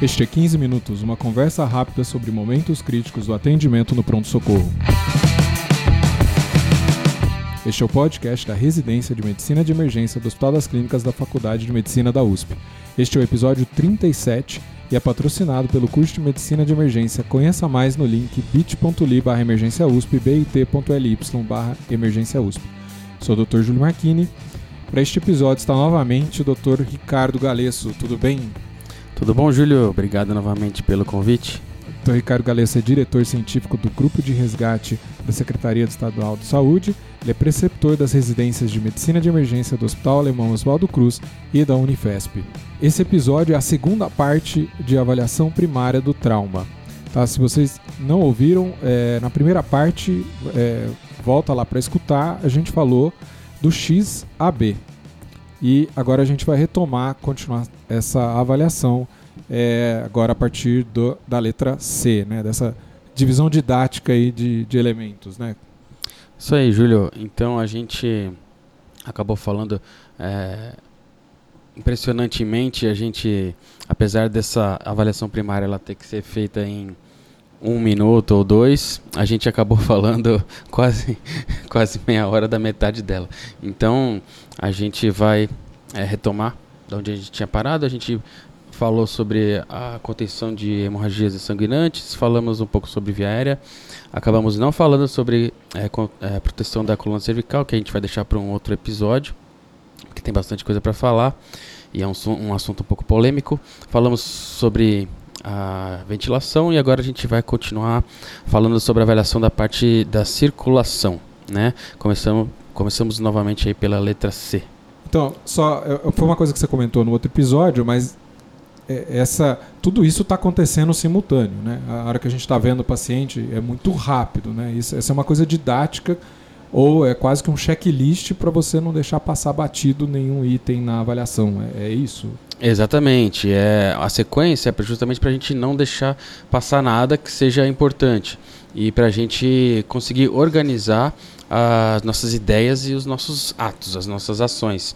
Este é 15 Minutos, uma conversa rápida sobre momentos críticos do atendimento no pronto-socorro. Este é o podcast da Residência de Medicina de Emergência do Hospital das Clínicas da Faculdade de Medicina da USP. Este é o episódio 37 e é patrocinado pelo curso de Medicina de Emergência. Conheça mais no link bit.ly barra emergência USP bit.ly barra emergência USP. Sou o Dr. Júlio Marchini. Para este episódio está novamente o Dr. Ricardo Galesso. Tudo bem? Tudo bom, Júlio? Obrigado novamente pelo convite. Dr. Ricardo Galesso é diretor científico do Grupo de Resgate da Secretaria Estadual de Saúde. Ele é preceptor das residências de Medicina de Emergência do Hospital Alemão Oswaldo Cruz e da Unifesp. Esse episódio é a segunda parte de avaliação primária do trauma. Tá? Se vocês não ouviram, é, na primeira parte, é, volta lá para escutar, a gente falou do XAB. E agora a gente vai retomar, continuar essa avaliação é, agora a partir do, da letra C, né? Dessa divisão didática aí de, de elementos, né? Isso aí, Júlio. Então a gente acabou falando é, impressionantemente a gente, apesar dessa avaliação primária ela ter que ser feita em um minuto ou dois, a gente acabou falando quase, quase meia hora da metade dela. Então a gente vai é, retomar de onde a gente tinha parado. A gente falou sobre a contenção de hemorragias sanguinantes, falamos um pouco sobre via aérea, acabamos não falando sobre é, é, proteção da coluna cervical, que a gente vai deixar para um outro episódio, porque tem bastante coisa para falar e é um, um assunto um pouco polêmico. Falamos sobre a ventilação e agora a gente vai continuar falando sobre a avaliação da parte da circulação, né? Começamos, começamos novamente aí pela letra C. Então, só foi uma coisa que você comentou no outro episódio, mas é, essa tudo isso está acontecendo simultâneo, né? A hora que a gente está vendo o paciente é muito rápido, né? Isso, essa é uma coisa didática ou é quase que um checklist para você não deixar passar batido nenhum item na avaliação. É, é isso? Exatamente. É, a sequência é justamente para a gente não deixar passar nada que seja importante e para a gente conseguir organizar as nossas ideias e os nossos atos, as nossas ações.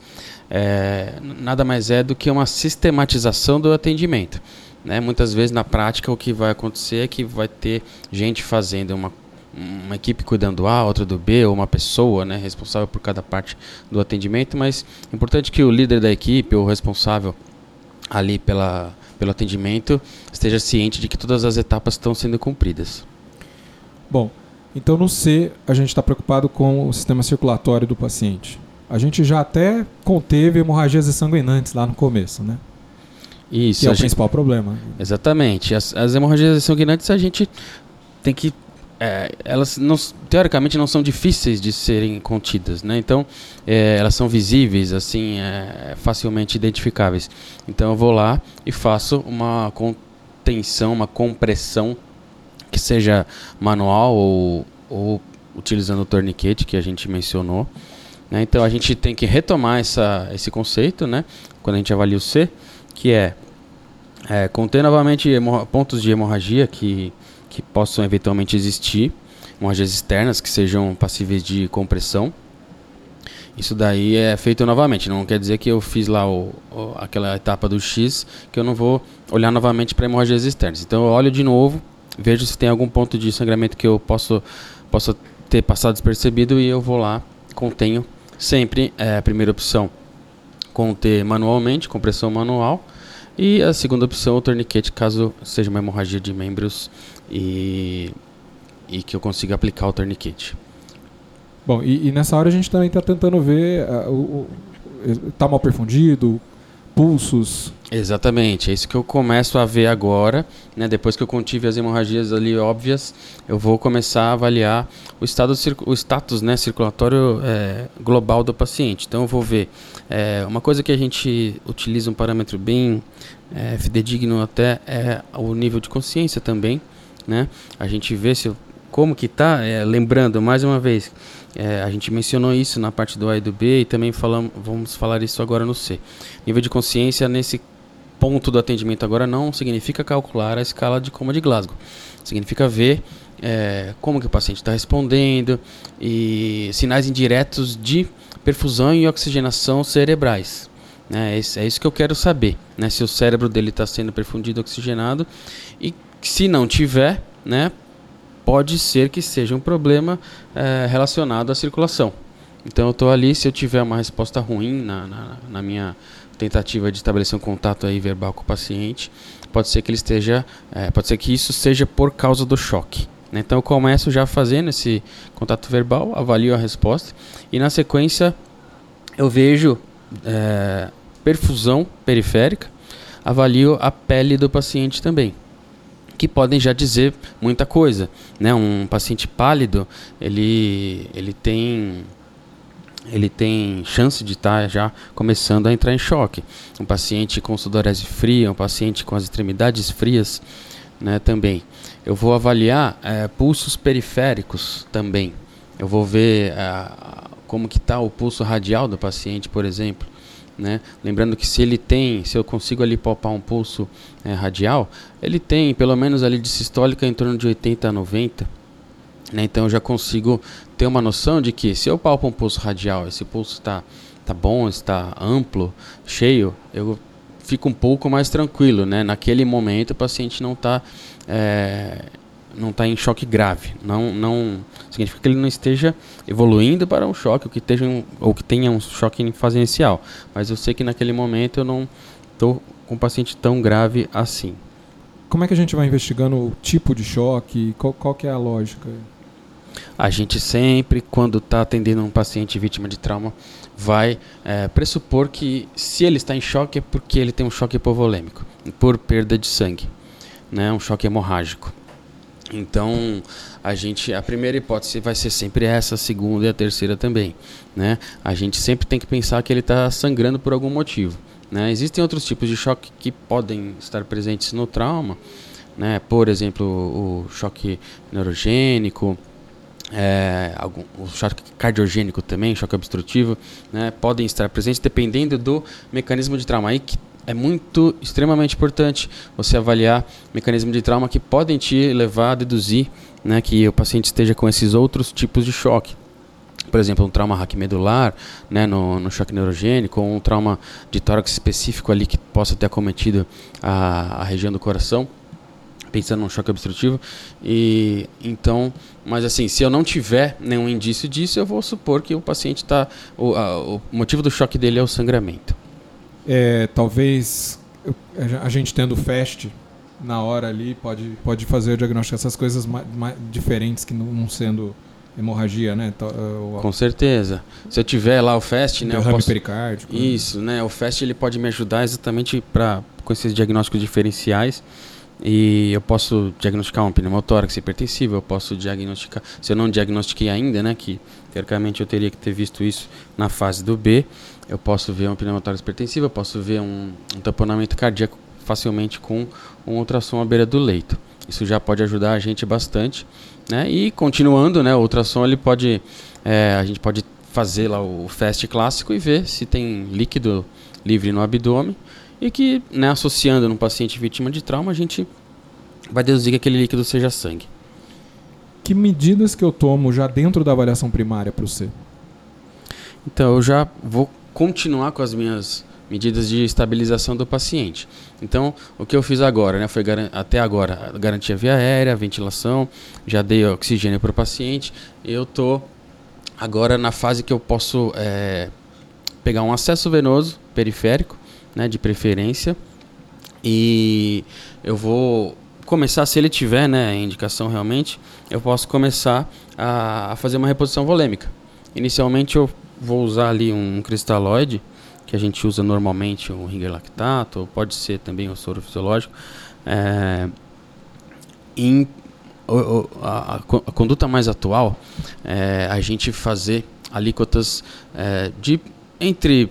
É, nada mais é do que uma sistematização do atendimento. Né? Muitas vezes na prática o que vai acontecer é que vai ter gente fazendo uma uma equipe cuidando do A, outra do B, ou uma pessoa né, responsável por cada parte do atendimento, mas é importante que o líder da equipe, ou responsável ali pela, pelo atendimento, esteja ciente de que todas as etapas estão sendo cumpridas. Bom, então no C a gente está preocupado com o sistema circulatório do paciente. A gente já até conteve hemorragias sanguinantes lá no começo, né? Isso. Que é o gente... principal problema. Exatamente. As, as hemorragias sanguinantes a gente tem que é, elas não, teoricamente não são difíceis de serem contidas, né? Então é, elas são visíveis, assim, é, facilmente identificáveis. Então eu vou lá e faço uma contenção, uma compressão que seja manual ou, ou utilizando o torniquete que a gente mencionou. Né? Então a gente tem que retomar essa, esse conceito, né? Quando a gente avalia o C, que é, é conter novamente pontos de hemorragia que que possam eventualmente existir, hemorragias externas que sejam passíveis de compressão. Isso daí é feito novamente, não quer dizer que eu fiz lá o, o, aquela etapa do X que eu não vou olhar novamente para hemorragias externas. Então eu olho de novo, vejo se tem algum ponto de sangramento que eu posso, posso ter passado despercebido e eu vou lá, contenho sempre é, a primeira opção, conter manualmente, compressão manual, e a segunda opção, o torniquete, caso seja uma hemorragia de membros e, e que eu consiga aplicar o torniquete. Bom, e, e nessa hora a gente também está tentando ver uh, o, está mal perfundido, pulsos. Exatamente, é isso que eu começo a ver agora, né? Depois que eu contive as hemorragias ali óbvias, eu vou começar a avaliar o estado, o status, né, circulatório é, global do paciente. Então eu vou ver é, uma coisa que a gente utiliza um parâmetro bem é, fidedigno até é o nível de consciência também, né? A gente vê se como que tá, é, lembrando mais uma vez, é, a gente mencionou isso na parte do A e do B e também falamos, vamos falar isso agora no C. Nível de consciência nesse ponto do atendimento agora não significa calcular a escala de coma de Glasgow. Significa ver é, como que o paciente está respondendo e sinais indiretos de perfusão e oxigenação cerebrais. Né? É, é isso que eu quero saber, né? se o cérebro dele está sendo perfundido oxigenado e se não tiver, né, pode ser que seja um problema é, relacionado à circulação. Então eu estou ali, se eu tiver uma resposta ruim na, na, na, minha tentativa de estabelecer um contato aí verbal com o paciente, pode ser que ele esteja, é, pode ser que isso seja por causa do choque. Né? Então eu começo já fazendo esse contato verbal, avalio a resposta e na sequência eu vejo é, perfusão periférica, avalio a pele do paciente também que podem já dizer muita coisa. Né? Um paciente pálido, ele, ele tem ele tem chance de estar tá já começando a entrar em choque. Um paciente com sudorese fria, um paciente com as extremidades frias, né, também. Eu vou avaliar é, pulsos periféricos também. Eu vou ver é, como que está o pulso radial do paciente, por exemplo. Né? Lembrando que se ele tem, se eu consigo ali palpar um pulso é, radial, ele tem pelo menos ali de sistólica em torno de 80 a 90. Né? Então eu já consigo ter uma noção de que se eu palpo um pulso radial, esse pulso está tá bom, está amplo, cheio, eu fico um pouco mais tranquilo. Né? Naquele momento o paciente não está é, não está em choque grave. Não, não significa que ele não esteja evoluindo para um choque, ou que, esteja um, ou que tenha um choque em fase inicial. Mas eu sei que naquele momento eu não estou com um paciente tão grave assim. Como é que a gente vai investigando o tipo de choque? Qual, qual que é a lógica? A gente sempre, quando está atendendo um paciente vítima de trauma, vai é, pressupor que se ele está em choque é porque ele tem um choque hipovolêmico, por perda de sangue, né, um choque hemorrágico. Então, a gente, a primeira hipótese vai ser sempre essa, a segunda e a terceira também, né? A gente sempre tem que pensar que ele está sangrando por algum motivo, né? Existem outros tipos de choque que podem estar presentes no trauma, né? Por exemplo, o choque neurogênico, é, algum, o choque cardiogênico também, choque obstrutivo, né? Podem estar presentes dependendo do mecanismo de trauma. Aí que é muito, extremamente importante você avaliar mecanismos de trauma que podem te levar a deduzir né, que o paciente esteja com esses outros tipos de choque. Por exemplo, um trauma raquimedular, né, no, no choque neurogênico, ou um trauma de tórax específico ali que possa ter acometido a, a região do coração pensando num choque obstrutivo. E então, mas assim, se eu não tiver nenhum indício disso, eu vou supor que o paciente está. O, o motivo do choque dele é o sangramento é, talvez a gente tendo fast na hora ali pode, pode fazer o diagnóstico dessas coisas mais, mais diferentes que não, sendo hemorragia, né? É, Com certeza. Se eu tiver lá o FAST, né? Derrame posso... pericárdico. Né? Isso, né? O FAST ele pode me ajudar exatamente para com esses diagnósticos diferenciais. E eu posso diagnosticar um pneumotórax hipertensivo, eu posso diagnosticar, se eu não diagnostiquei ainda, né, que teoricamente eu teria que ter visto isso na fase do B, eu posso ver um pneumotórax hipertensivo, eu posso ver um, um tamponamento cardíaco facilmente com um ultrassom à beira do leito. Isso já pode ajudar a gente bastante, né? E continuando, né, o ultrassom ele pode, é, a gente pode fazer lá o FAST clássico e ver se tem líquido livre no abdômen e que, né, associando num paciente vítima de trauma, a gente vai deduzir que aquele líquido seja sangue. Que medidas que eu tomo já dentro da avaliação primária para o C? Então, eu já vou continuar com as minhas medidas de estabilização do paciente. Então, o que eu fiz agora, né, foi até agora garantia via aérea, ventilação, já dei oxigênio para o paciente. Eu tô agora na fase que eu posso é, pegar um acesso venoso periférico né, de preferência. E eu vou começar, se ele tiver né, indicação realmente, eu posso começar a, a fazer uma reposição volêmica. Inicialmente eu vou usar ali um cristalóide, que a gente usa normalmente o ringer lactato, pode ser também o soro fisiológico. É, em, a, a, conduta mais atual é a gente fazer alíquotas é, de entre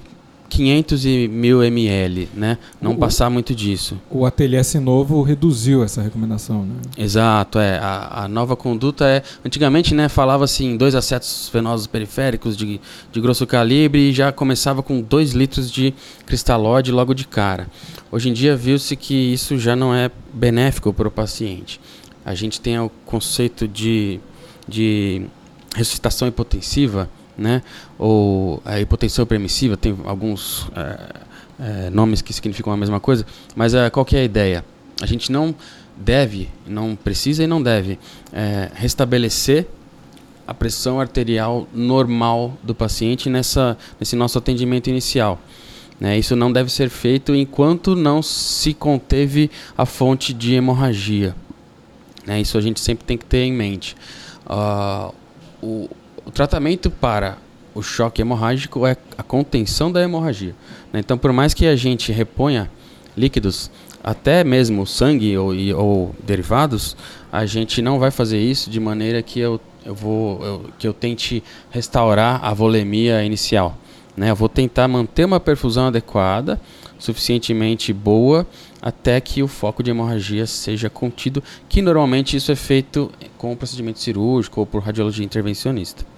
500 e 1000 ml, né? Não o, passar muito disso. O ATLS novo reduziu essa recomendação, né? Exato, é. A, a nova conduta é... Antigamente, né, falava-se em dois acetos venosos periféricos de, de grosso calibre e já começava com 2 litros de cristalóide logo de cara. Hoje em dia viu-se que isso já não é benéfico para o paciente. A gente tem o conceito de, de ressuscitação hipotensiva, né? Ou a hipotensão permissiva, tem alguns é, é, nomes que significam a mesma coisa, mas é, qual que é a ideia? A gente não deve, não precisa e não deve é, restabelecer a pressão arterial normal do paciente nessa, nesse nosso atendimento inicial. Né? Isso não deve ser feito enquanto não se conteve a fonte de hemorragia. Né? Isso a gente sempre tem que ter em mente. Uh, o, o tratamento para o choque hemorrágico é a contenção da hemorragia. Né? Então, por mais que a gente reponha líquidos, até mesmo sangue ou, ou, derivados, a gente não vai fazer isso de maneira que eu, eu vou eu, que eu tente restaurar a volemia inicial. Né? Eu vou tentar manter uma perfusão adequada, suficientemente boa, até que o foco de hemorragia seja contido, que normalmente isso é feito com procedimento cirúrgico ou por radiologia intervencionista.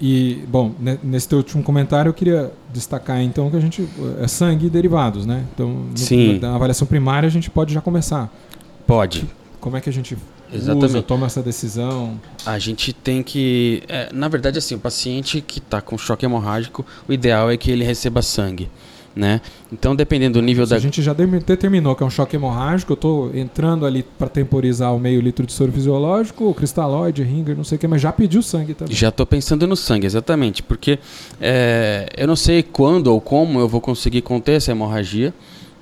E, bom, nesse teu último comentário eu queria destacar então que a gente é sangue e derivados, né? Então, no, na avaliação primária a gente pode já começar. Pode. Como é que a gente Exatamente. usa, toma essa decisão? A gente tem que, é, na verdade assim, o paciente que está com choque hemorrágico, o ideal é que ele receba sangue né? Então, dependendo do nível da. A gente já determinou que é um choque hemorrágico, eu estou entrando ali para temporizar o meio litro de soro fisiológico, cristalóide, ringer, não sei o que, mas já pediu sangue também. Já estou pensando no sangue, exatamente, porque é, eu não sei quando ou como eu vou conseguir conter essa hemorragia,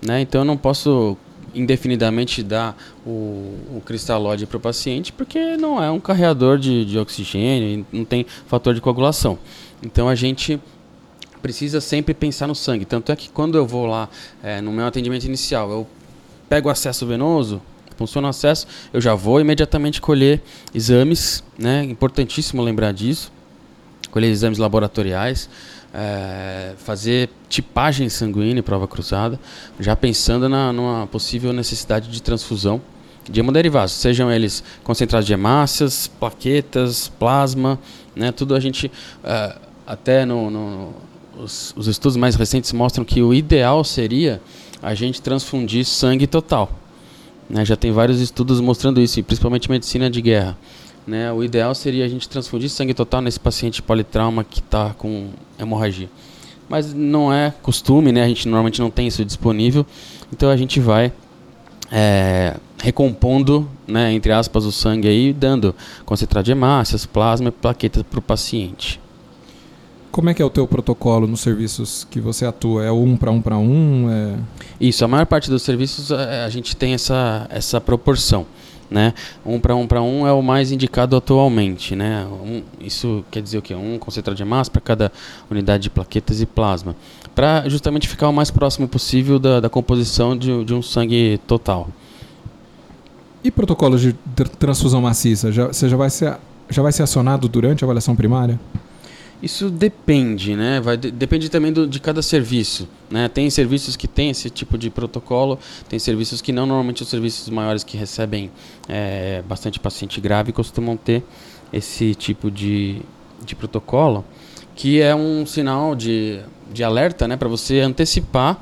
né? Então, eu não posso indefinidamente dar o, o cristalóide para o paciente, porque não é um carreador de, de oxigênio, não tem fator de coagulação. Então, a gente precisa sempre pensar no sangue. Tanto é que quando eu vou lá é, no meu atendimento inicial, eu pego o acesso venoso, funciona o acesso, eu já vou imediatamente colher exames, né? Importantíssimo lembrar disso. Colher exames laboratoriais, é, fazer tipagem sanguínea, prova cruzada, já pensando na numa possível necessidade de transfusão de hemoderivados, sejam eles concentrados de hemácias, plaquetas, plasma, né? Tudo a gente é, até no, no os, os estudos mais recentes mostram que o ideal seria a gente transfundir sangue total. Né? Já tem vários estudos mostrando isso, principalmente medicina de guerra. Né? O ideal seria a gente transfundir sangue total nesse paciente politrauma que está com hemorragia. Mas não é costume, né? a gente normalmente não tem isso disponível, então a gente vai é, recompondo, né, entre aspas, o sangue aí, dando concentrado de hemácias, plasma e plaquetas para o paciente. Como é que é o teu protocolo nos serviços que você atua? É um para um para um? É... Isso, a maior parte dos serviços a, é, a gente tem essa, essa proporção. Né? Um para um para um é o mais indicado atualmente. Né? Um, isso quer dizer o quê? Um concentrado de massa para cada unidade de plaquetas e plasma. Para justamente ficar o mais próximo possível da, da composição de, de um sangue total. E protocolos de transfusão maciça? Já, você já vai, ser, já vai ser acionado durante a avaliação primária? Isso depende, né? Vai, depende também do, de cada serviço. Né? Tem serviços que têm esse tipo de protocolo, tem serviços que não. Normalmente os serviços maiores que recebem é, bastante paciente grave costumam ter esse tipo de, de protocolo, que é um sinal de, de alerta né? para você antecipar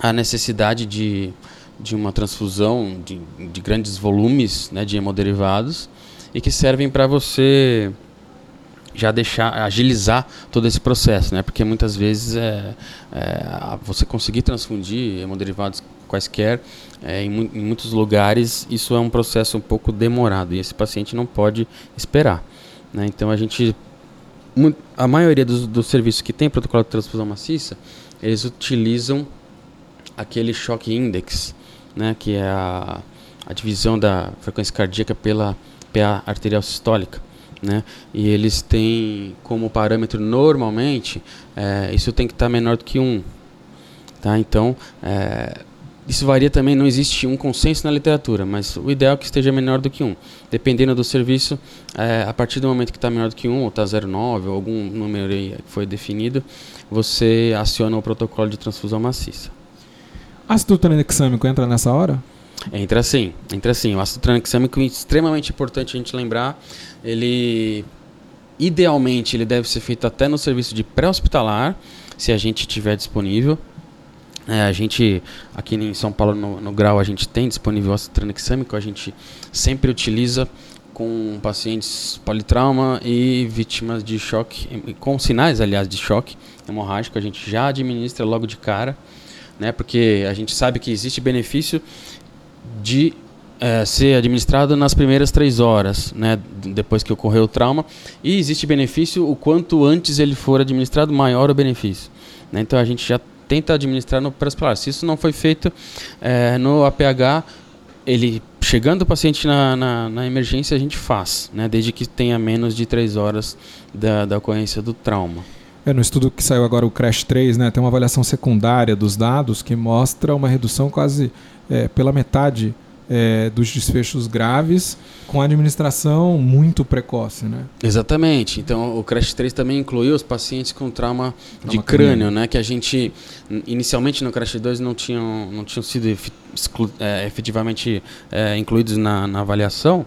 a necessidade de, de uma transfusão de, de grandes volumes né? de hemoderivados e que servem para você já deixar agilizar todo esse processo, né? Porque muitas vezes é, é você conseguir transfundir hemoderivados quaisquer é, em, em, muitos lugares isso é um processo um pouco demorado e esse paciente não pode esperar, né? Então a gente a maioria dos, dos serviços que tem protocolo de transfusão maciça eles utilizam aquele choque index, né? Que é a, a divisão da frequência cardíaca pela PA arterial sistólica né? E eles têm como parâmetro normalmente é, isso tem que estar tá menor do que 1. Tá? Então, é, isso varia também, não existe um consenso na literatura, mas o ideal é que esteja menor do que 1. Dependendo do serviço, é, a partir do momento que está menor do que 1, ou está 0,9, ou algum número aí que foi definido, você aciona o protocolo de transfusão maciça. Ácido tranexâmico entra nessa hora? Entra sim, entra sim. O ácido tranexâmico é extremamente importante a gente lembrar. Ele, idealmente, ele deve ser feito até no serviço de pré-hospitalar, se a gente tiver disponível. É, a gente, aqui em São Paulo, no, no grau, a gente tem disponível ácido tranexâmico. A gente sempre utiliza com pacientes politrauma e vítimas de choque, com sinais, aliás, de choque hemorrágico, a gente já administra logo de cara, né? Porque a gente sabe que existe benefício de é, ser administrado nas primeiras três horas, né, depois que ocorreu o trauma, e existe benefício o quanto antes ele for administrado, maior o benefício. Né? Então a gente já tenta administrar no pré-hospitalar. Se isso não foi feito é, no APH, ele chegando o paciente na, na, na, emergência, a gente faz, né, desde que tenha menos de três horas da, da ocorrência do trauma. É, no estudo que saiu agora, o CRASH 3, né, tem uma avaliação secundária dos dados que mostra uma redução quase é, pela metade é, dos desfechos graves com a administração muito precoce, né? Exatamente. Então, o CRASH 3 também incluiu os pacientes com trauma, trauma de crânio, crânio, né? Que a gente, inicialmente no CRASH 2 não tinham, não tinham sido é, efetivamente é, incluídos na, na avaliação.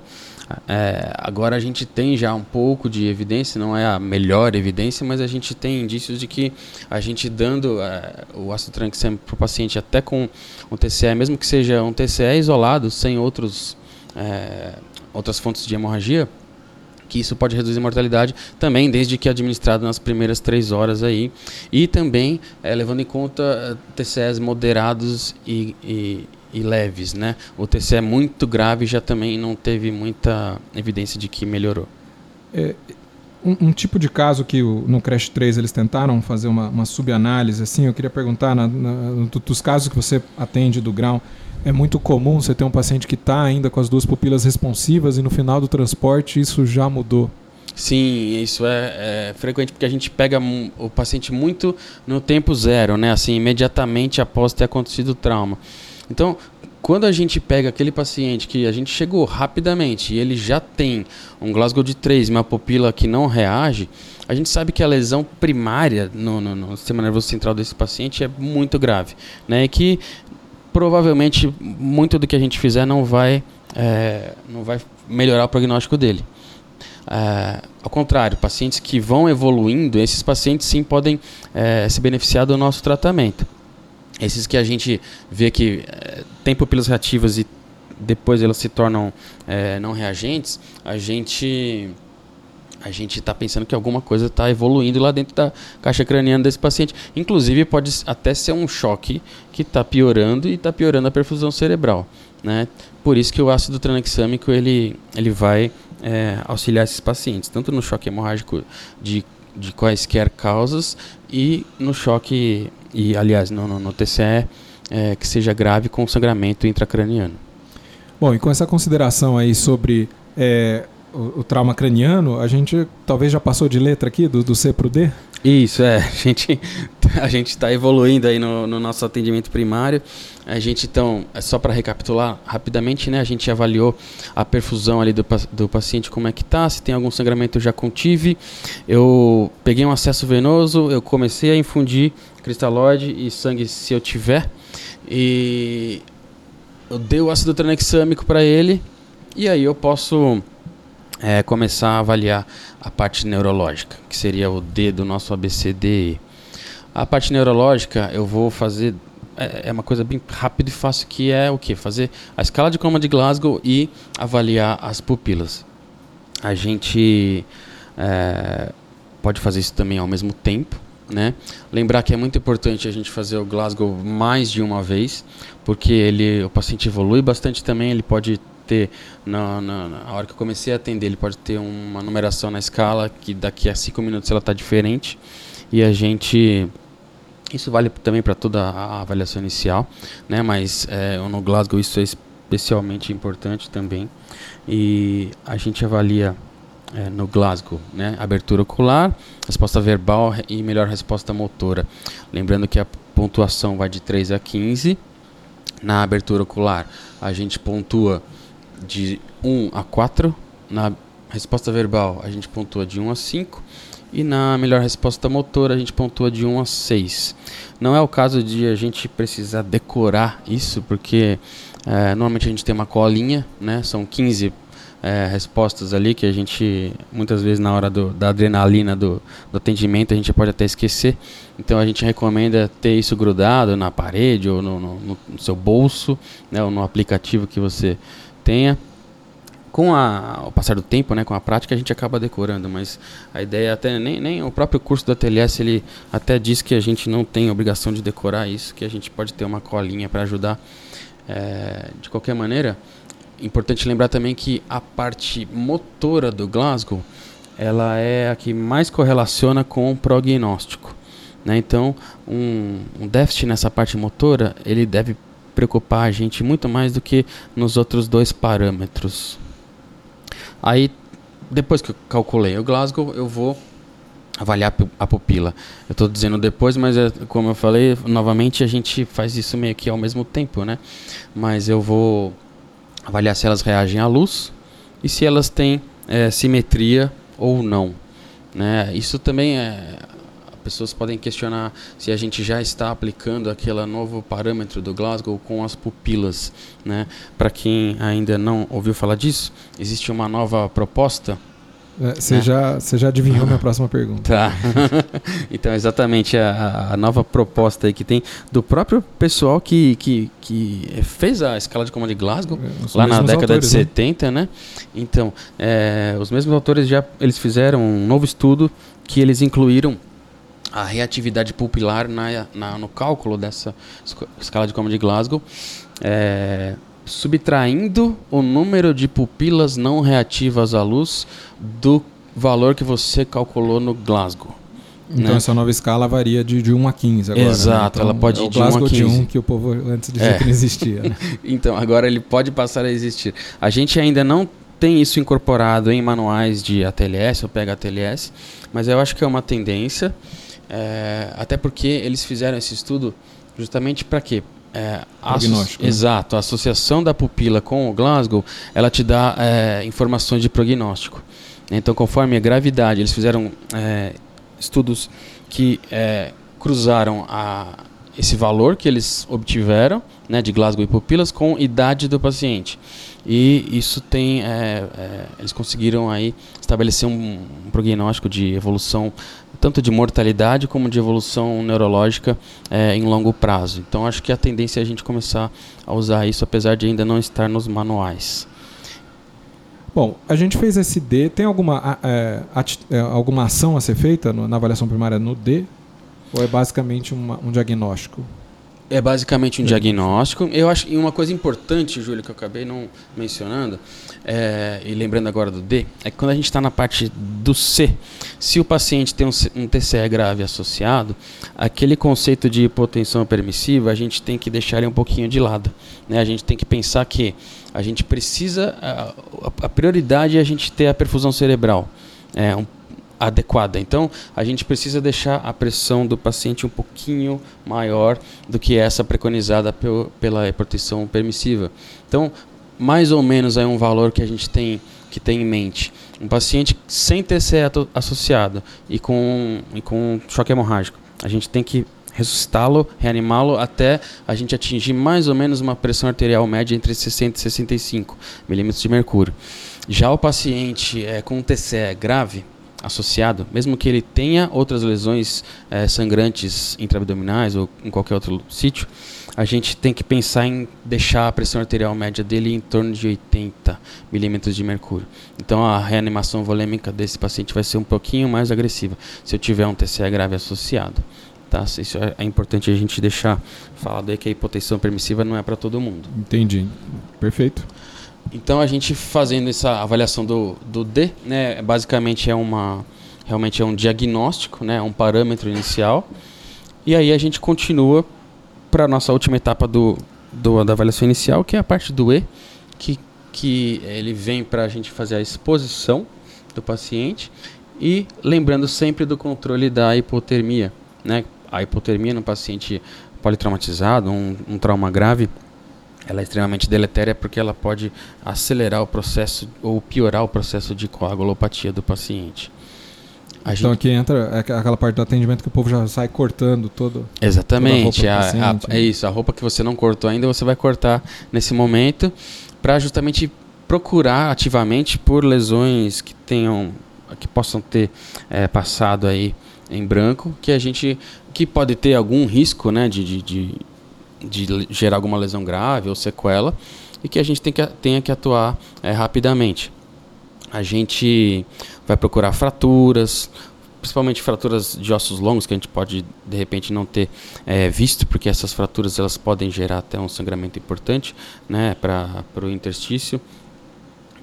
É, agora a gente tem já um pouco de evidência, não é a melhor evidência, mas a gente tem indícios de que a gente dando é, o ácido tranquilizante para o paciente até com um TCE, mesmo que seja um TCE isolado, sem outros, é, outras fontes de hemorragia, que isso pode reduzir a mortalidade também, desde que administrado nas primeiras três horas aí. E também é, levando em conta é, TCEs moderados e, e, e leves, né? O TCE é muito grave já também não teve muita evidência de que melhorou. É, um, um, tipo de caso que o, no Crash 3 eles tentaram fazer uma, uma subanálise, assim, eu queria perguntar, na, na, dos casos que você atende do grau, é muito comum você ter um paciente que está ainda com as duas pupilas responsivas e no final do transporte isso já mudou? Sim, isso é, é, frequente porque a gente pega o paciente muito no tempo zero, né? Assim, imediatamente após ter acontecido o trauma. Então, quando a gente pega aquele paciente que a gente chegou rapidamente e ele já tem um Glasgow de 3 uma pupila que não reage, a gente sabe que a lesão primária no, no, no, sistema nervoso central desse paciente é muito grave. Né? E que provavelmente muito do que a gente fizer não vai, é, não vai melhorar o prognóstico dele. É, ao contrário, pacientes que vão evoluindo, esses pacientes sim podem é, se beneficiar do nosso tratamento. Esses que a gente vê que é, tem pupilas reativas e depois elas se tornam é, não reagentes, a gente a gente está pensando que alguma coisa está evoluindo lá dentro da caixa craniana desse paciente. Inclusive pode até ser um choque que está piorando e está piorando a perfusão cerebral, né? Por isso que o ácido tranexâmico ele ele vai é, auxiliar esses pacientes, tanto no choque hemorrágico de de quaisquer causas e no choque e aliás no, no, no TCE é, que seja grave com sangramento intracraniano. Bom, e com essa consideração aí sobre é, o, o, trauma craniano, a gente talvez já passou de letra aqui, do, do C para o D? Isso, é. A gente a gente está evoluindo aí no, no, nosso atendimento primário. A gente, então, é só para recapitular rapidamente, né? A gente avaliou a perfusão ali do, do paciente, como é que tá, se tem algum sangramento eu já contive. Eu peguei um acesso venoso, eu comecei a infundir cristalóide e sangue se eu tiver. E eu dei o ácido tranexâmico para ele. E aí eu posso é, começar a avaliar a parte neurológica, que seria o D do nosso ABCD. A parte neurológica eu vou fazer é, é uma coisa bem rápida e fácil que é o que fazer a escala de coma de Glasgow e avaliar as pupilas. A gente é, pode fazer isso também ao mesmo tempo, né? Lembrar que é muito importante a gente fazer o Glasgow mais de uma vez, porque ele, o paciente evolui bastante também, ele pode ter, na, na, na, hora que eu comecei a atender, ele pode ter uma numeração na escala que daqui a cinco minutos ela está diferente. E a gente. Isso vale também para toda a avaliação inicial, né? mas é, no Glasgow isso é especialmente importante também. E a gente avalia é, no Glasgow, né? Abertura ocular, resposta verbal e melhor resposta motora. Lembrando que a pontuação vai de 3 a 15. Na abertura ocular, a gente pontua de 1 a 4. Na resposta verbal, a gente pontua de 1 a 5. E na melhor resposta motora, a gente pontua de 1 a 6. Não é o caso de a gente precisar decorar isso, porque é, normalmente a gente tem uma colinha, né? São 15 é, respostas ali que a gente, muitas vezes na hora do, da adrenalina do, do atendimento, a gente pode até esquecer. Então a gente recomenda ter isso grudado na parede ou no, no, no seu bolso, né? ou no aplicativo que você tenha com a, o passar do tempo, né, com a prática, a gente acaba decorando, mas a ideia até nem, nem o próprio curso do TLS ele até diz que a gente não tem obrigação de decorar isso, que a gente pode ter uma colinha para ajudar. É, de qualquer maneira, importante lembrar também que a parte motora do Glasgow ela é a que mais correlaciona com o prognóstico. Né? Então, um, um déficit nessa parte motora ele deve preocupar a gente muito mais do que nos outros dois parâmetros. Aí, depois que eu calculei o Glasgow, eu vou avaliar a pupila. Eu estou dizendo depois, mas é, como eu falei, novamente a gente faz isso meio que ao mesmo tempo, né? Mas eu vou avaliar se elas reagem à luz e se elas têm é, simetria ou não. Né? Isso também é pessoas podem questionar se a gente já está aplicando aquele novo parâmetro do Glasgow com as pupilas. Né? Para quem ainda não ouviu falar disso, existe uma nova proposta você é, né? já, já adivinhou minha próxima pergunta. Tá. então, exatamente a, a, nova proposta aí que tem do próprio pessoal que, que, que fez a escala de comando de Glasgow, é, lá na década autores, de 70, né? né? Então, é, os mesmos autores já eles fizeram um novo estudo que eles incluíram a reatividade pupilar na, na, no cálculo dessa escala de Como de Glasgow, é, subtraindo o número de pupilas não reativas à luz do valor que você calculou no Glasgow. Então né? essa nova escala varia de, de 1 a 15 agora. Né? Exato, né? então, ela pode é ir de 1 a 15. de 1 que o povo antes dizia é. que não existia. Né? então, agora ele pode passar a existir. A gente ainda não tem isso incorporado em manuais de ATLS ou PHTLS, mas eu acho que é uma tendência. É, até porque eles fizeram esse estudo justamente para quê? É, prognóstico. Né? Exato. A associação da pupila com o Glasgow, ela te dá é, informações de prognóstico. Então, conforme a gravidade, eles fizeram é, estudos que é, cruzaram a, esse valor que eles obtiveram né, de Glasgow e pupilas com idade do paciente. E isso tem, é, é, eles conseguiram aí estabelecer um, um prognóstico de evolução tanto de mortalidade como de evolução neurológica é, em longo prazo. Então acho que a tendência é a gente começar a usar isso, apesar de ainda não estar nos manuais. Bom, a gente fez esse D. Tem alguma, é, é, alguma ação a ser feita na avaliação primária no D? Ou é basicamente uma, um diagnóstico? É basicamente um diagnóstico. Eu acho que uma coisa importante, Júlio, que eu acabei não mencionando, é, e lembrando agora do D, é que quando a gente está na parte do C, se o paciente tem um, um, TCE grave associado, aquele conceito de hipotensão permissiva, a gente tem que deixar ele um pouquinho de lado. Né? A gente tem que pensar que a gente precisa, a, a prioridade é a gente ter a perfusão cerebral. É, um, adequada. Então, a gente precisa deixar a pressão do paciente um pouquinho maior do que essa preconizada pela hipertensão permissiva. Então, mais ou menos é um valor que a gente tem que tem em mente. Um paciente sem TCE associado e com, e com choque hemorrágico, a gente tem que ressuscitá-lo, reanimá-lo até a gente atingir mais ou menos uma pressão arterial média entre 60 e 65 milímetros de mercúrio. Já o paciente é, com TCE grave, associado, mesmo que ele tenha outras lesões é, sangrantes intraabdominais ou em qualquer outro sítio, a gente tem que pensar em deixar a pressão arterial média dele em torno de 80 milímetros de mercúrio. Então a reanimação volêmica desse paciente vai ser um pouquinho mais agressiva se eu tiver um TCE grave associado. Tá? Isso é, é importante a gente deixar falado aí que a hipotensão permissiva não é para todo mundo. Entendi. Perfeito. Então a gente fazendo essa avaliação do, do D, né, basicamente é uma realmente é um diagnóstico, né, um parâmetro inicial. E aí a gente continua para a nossa última etapa do, do, da avaliação inicial, que é a parte do E, que, que ele vem para a gente fazer a exposição do paciente e lembrando sempre do controle da hipotermia. Né? A hipotermia no paciente politraumatizado, um, um trauma grave, ela é extremamente deletéria porque ela pode acelerar o processo ou piorar o processo de coagulopatia do paciente. A então gente... aqui entra é aquela parte do atendimento que o povo já sai cortando todo. Exatamente. A, a, a, é isso. A roupa que você não cortou ainda, você vai cortar nesse momento para justamente procurar ativamente por lesões que tenham, que possam ter é, passado aí em branco, que a gente, que pode ter algum risco, né, de, de, de, de gerar alguma lesão grave ou sequela e que a gente tem que, tenha que atuar é, rapidamente. A gente vai procurar fraturas, principalmente fraturas de ossos longos que a gente pode de repente não ter é, visto, porque essas fraturas elas podem gerar até um sangramento importante, né, para o interstício.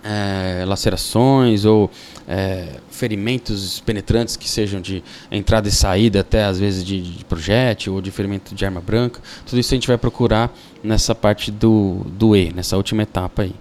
É, lacerações ou é, ferimentos penetrantes que sejam de entrada e saída, até às vezes de, de projétil ou de ferimento de arma branca. Tudo isso a gente vai procurar nessa parte do, do E, nessa última etapa aí.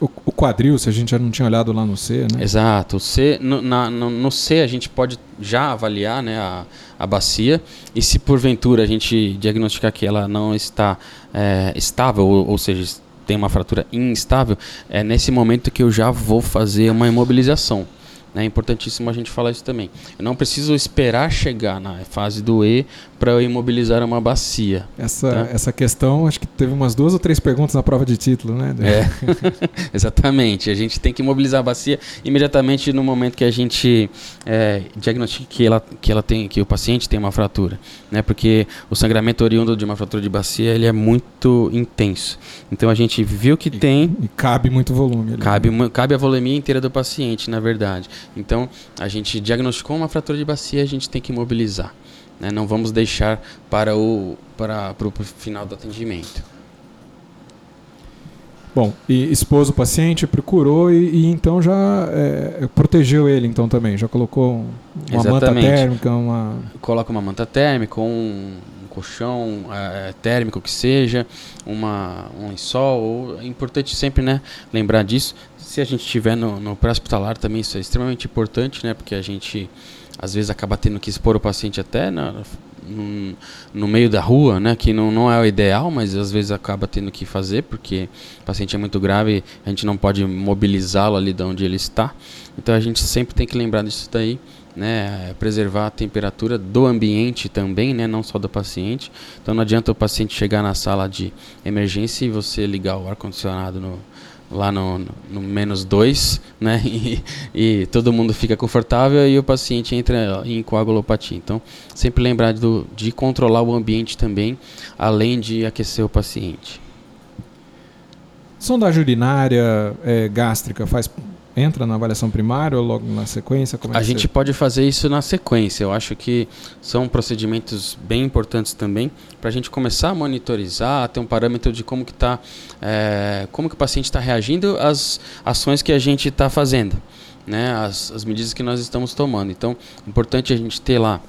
O, o, quadril, se a gente já não tinha olhado lá no C, né? Exato. O C, no, na, no, no, C a gente pode já avaliar né, a, a bacia e se porventura a gente diagnosticar que ela não está é, estável, ou, ou seja, tem uma fratura instável, é nesse momento que eu já vou fazer uma imobilização. É importantíssimo a gente falar isso também. Eu não preciso esperar chegar na fase do E para imobilizar uma bacia. Essa, tá? essa questão, acho que teve umas duas ou três perguntas na prova de título, né? É, exatamente. A gente tem que imobilizar a bacia imediatamente no momento que a gente é, diagnostica que, ela, que, ela tem, que o paciente tem uma fratura. Né? Porque o sangramento oriundo de uma fratura de bacia ele é muito intenso. Então a gente viu que e, tem. E cabe muito volume. Ali. Cabe, cabe a volemia inteira do paciente, na verdade. Então, a gente diagnosticou uma fratura de bacia, a gente tem que imobilizar. Né? Não vamos deixar para o, para, para o final do atendimento. Bom, e expôs o paciente, procurou e, e então já é, protegeu ele então também, já colocou uma Exatamente. manta térmica, uma... Coloca uma manta térmica, um, um colchão é, térmico que seja, uma, um lençol, é importante sempre né, lembrar disso se a gente estiver no, no pré-hospitalar também isso é extremamente importante, né? Porque a gente às vezes acaba tendo que expor o paciente até na, no, no, meio da rua, né? Que não, não é o ideal, mas às vezes acaba tendo que fazer porque o paciente é muito grave, a gente não pode mobilizá-lo ali de onde ele está. Então a gente sempre tem que lembrar disso daí. Né, preservar a temperatura do ambiente também, né, não só do paciente. Então não adianta o paciente chegar na sala de emergência e você ligar o ar condicionado no, lá no, no, no menos 2, né? E, e, todo mundo fica confortável e o paciente entra em coagulopatia. Então, sempre lembrar do, de controlar o ambiente também, além de aquecer o paciente. Sondagem urinária é, gástrica faz entra na avaliação primária ou logo na sequência? É a gente pode fazer isso na sequência. Eu acho que são procedimentos bem importantes também para a gente começar a monitorizar, ter um parâmetro de como que tá, é, como que o paciente está reagindo às ações que a gente está fazendo, né? As, as medidas que nós estamos tomando. Então, é importante a gente ter lá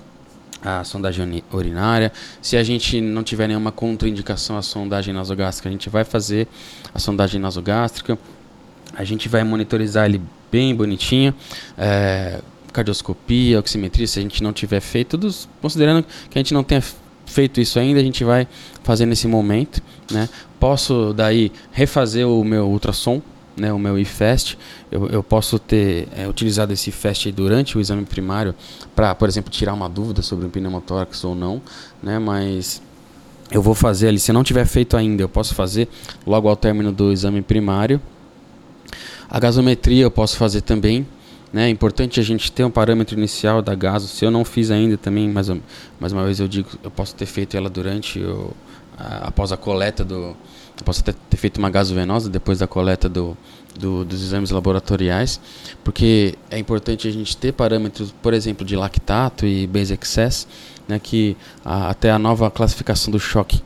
a sondagem urinária. Se a gente não tiver nenhuma contraindicação à sondagem nasogástrica, a gente vai fazer a sondagem nasogástrica. A gente vai monitorizar ele bem bonitinho. É, cardioscopia, oximetria, se a gente não tiver feito, todos, considerando que a gente não tenha feito isso ainda, a gente vai fazer nesse momento. Né? Posso daí refazer o meu ultrassom, né, o meu IFEST, eu, eu posso ter é, utilizado esse IFEST durante o exame primário para, por exemplo, tirar uma dúvida sobre o pneumotórax ou não, né, mas eu vou fazer ali, se não tiver feito ainda, eu posso fazer logo ao término do exame primário, a gasometria eu posso fazer também. Né? É importante a gente ter um parâmetro inicial da gaso. Se eu não fiz ainda também, mais, mais uma vez eu digo, eu posso ter feito ela durante, o, a, após a coleta do... Eu posso até ter feito uma gasovenosa depois da coleta do, do, dos exames laboratoriais, porque é importante a gente ter parâmetros, por exemplo, de lactato e base excess, né, que a, até a nova classificação do choque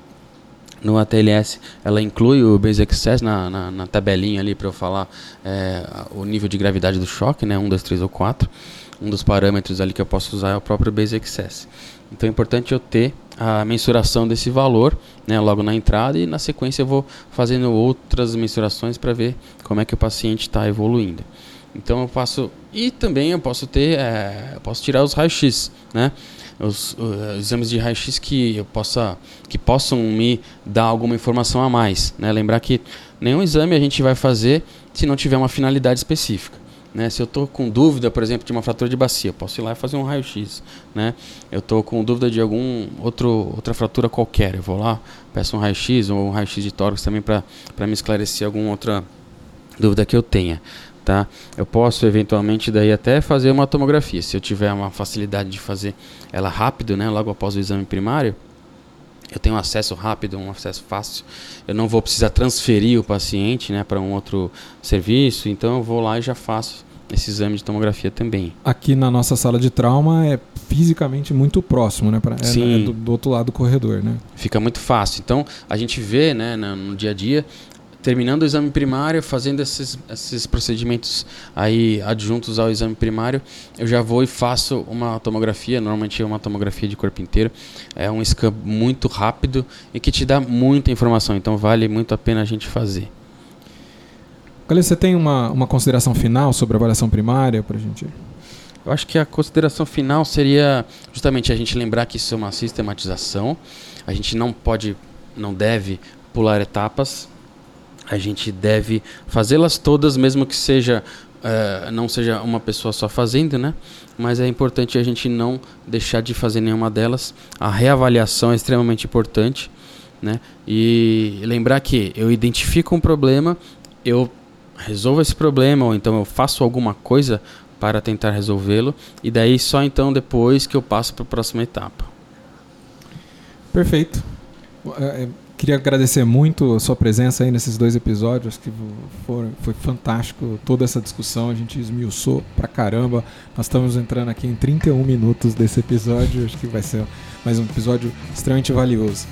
no ATLS ela inclui o Base Excess na, na, na tabelinha ali para eu falar é, o nível de gravidade do choque, né, 1, 2, 3 ou 4. Um dos parâmetros ali que eu posso usar é o próprio Base Excess. Então é importante eu ter a mensuração desse valor né, logo na entrada e na sequência eu vou fazendo outras mensurações para ver como é que o paciente está evoluindo. Então eu posso e também eu posso ter, é, eu posso tirar os raios-x, né? Os, os exames de raio-x que eu possa que possam me dar alguma informação a mais, né? Lembrar que nenhum exame a gente vai fazer se não tiver uma finalidade específica. Né? Se eu estou com dúvida, por exemplo, de uma fratura de bacia, posso ir lá e fazer um raio-x. Né? Eu estou com dúvida de algum outro, outra fratura qualquer, eu vou lá, peço um raio-x ou um raio-x de tórax também para me esclarecer alguma outra dúvida que eu tenha tá? Eu posso eventualmente daí até fazer uma tomografia, se eu tiver uma facilidade de fazer ela rápido, né, logo após o exame primário, eu tenho acesso rápido, um acesso fácil. Eu não vou precisar transferir o paciente né, para um outro serviço, então eu vou lá e já faço esse exame de tomografia também. Aqui na nossa sala de trauma é fisicamente muito próximo, né? Pra, é, Sim. é do, do, outro lado do corredor, né? Fica muito fácil. Então a gente vê, né, no dia a dia, terminando o exame primário, fazendo esses, esses procedimentos aí adjuntos ao exame primário, eu já vou e faço uma tomografia, normalmente é uma tomografia de corpo inteiro, é um scan muito rápido e que te dá muita informação. Então vale muito a pena a gente fazer. Galera, você tem uma, uma consideração final sobre a avaliação primária para a gente? Eu acho que a consideração final seria justamente a gente lembrar que isso é uma sistematização. A gente não pode, não deve pular etapas. A gente deve fazê-las todas, mesmo que seja uh, não seja uma pessoa só fazendo, né? Mas é importante a gente não deixar de fazer nenhuma delas. A reavaliação é extremamente importante, né? E lembrar que eu identifico um problema, eu resolvo esse problema ou então eu faço alguma coisa para tentar resolvê-lo e daí só então depois que eu passo para a próxima etapa. Perfeito. É, queria agradecer muito a sua presença aí nesses dois episódios que foram, foi fantástico toda essa discussão, a gente esmiuçou pra caramba. Nós estamos entrando aqui em 31 minutos desse episódio, acho que vai ser mais um episódio extremamente valioso.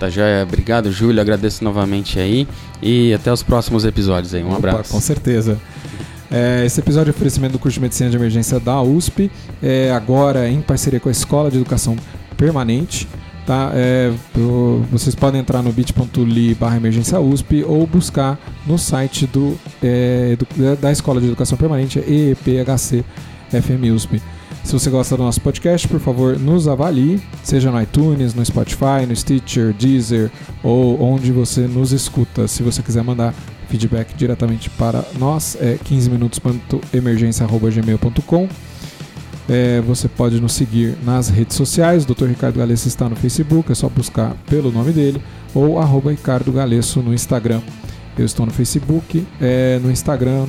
Tá joia. Obrigado, Júlio. Agradeço novamente aí. E até os próximos episódios aí. Um Opa, abraço. Com certeza. É, esse episódio é oferecimento do curso de Medicina de Emergência da USP, é, agora em parceria com a Escola de Educação Permanente. Tá? É, vocês podem entrar no bit.ly barra emergência USP ou buscar no site do, é, da Escola de Educação Permanente, EEPHC FM USP. Se você gosta do nosso podcast, por favor, nos avalie, seja no iTunes, no Spotify, no Stitcher, Deezer ou onde você nos escuta. Se você quiser mandar feedback diretamente para nós, é 15minutos.emergência.gmail.com. É, você pode nos seguir nas redes sociais. Dr. Ricardo Galesso está no Facebook, é só buscar pelo nome dele, ou arroba Ricardo Galesso no Instagram. Eu estou no Facebook, é, no Instagram.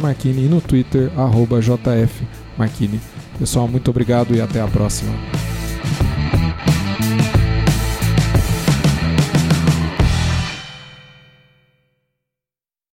Marquini, e no Twitter, arroba JF Marquini. Pessoal, muito obrigado e até a próxima.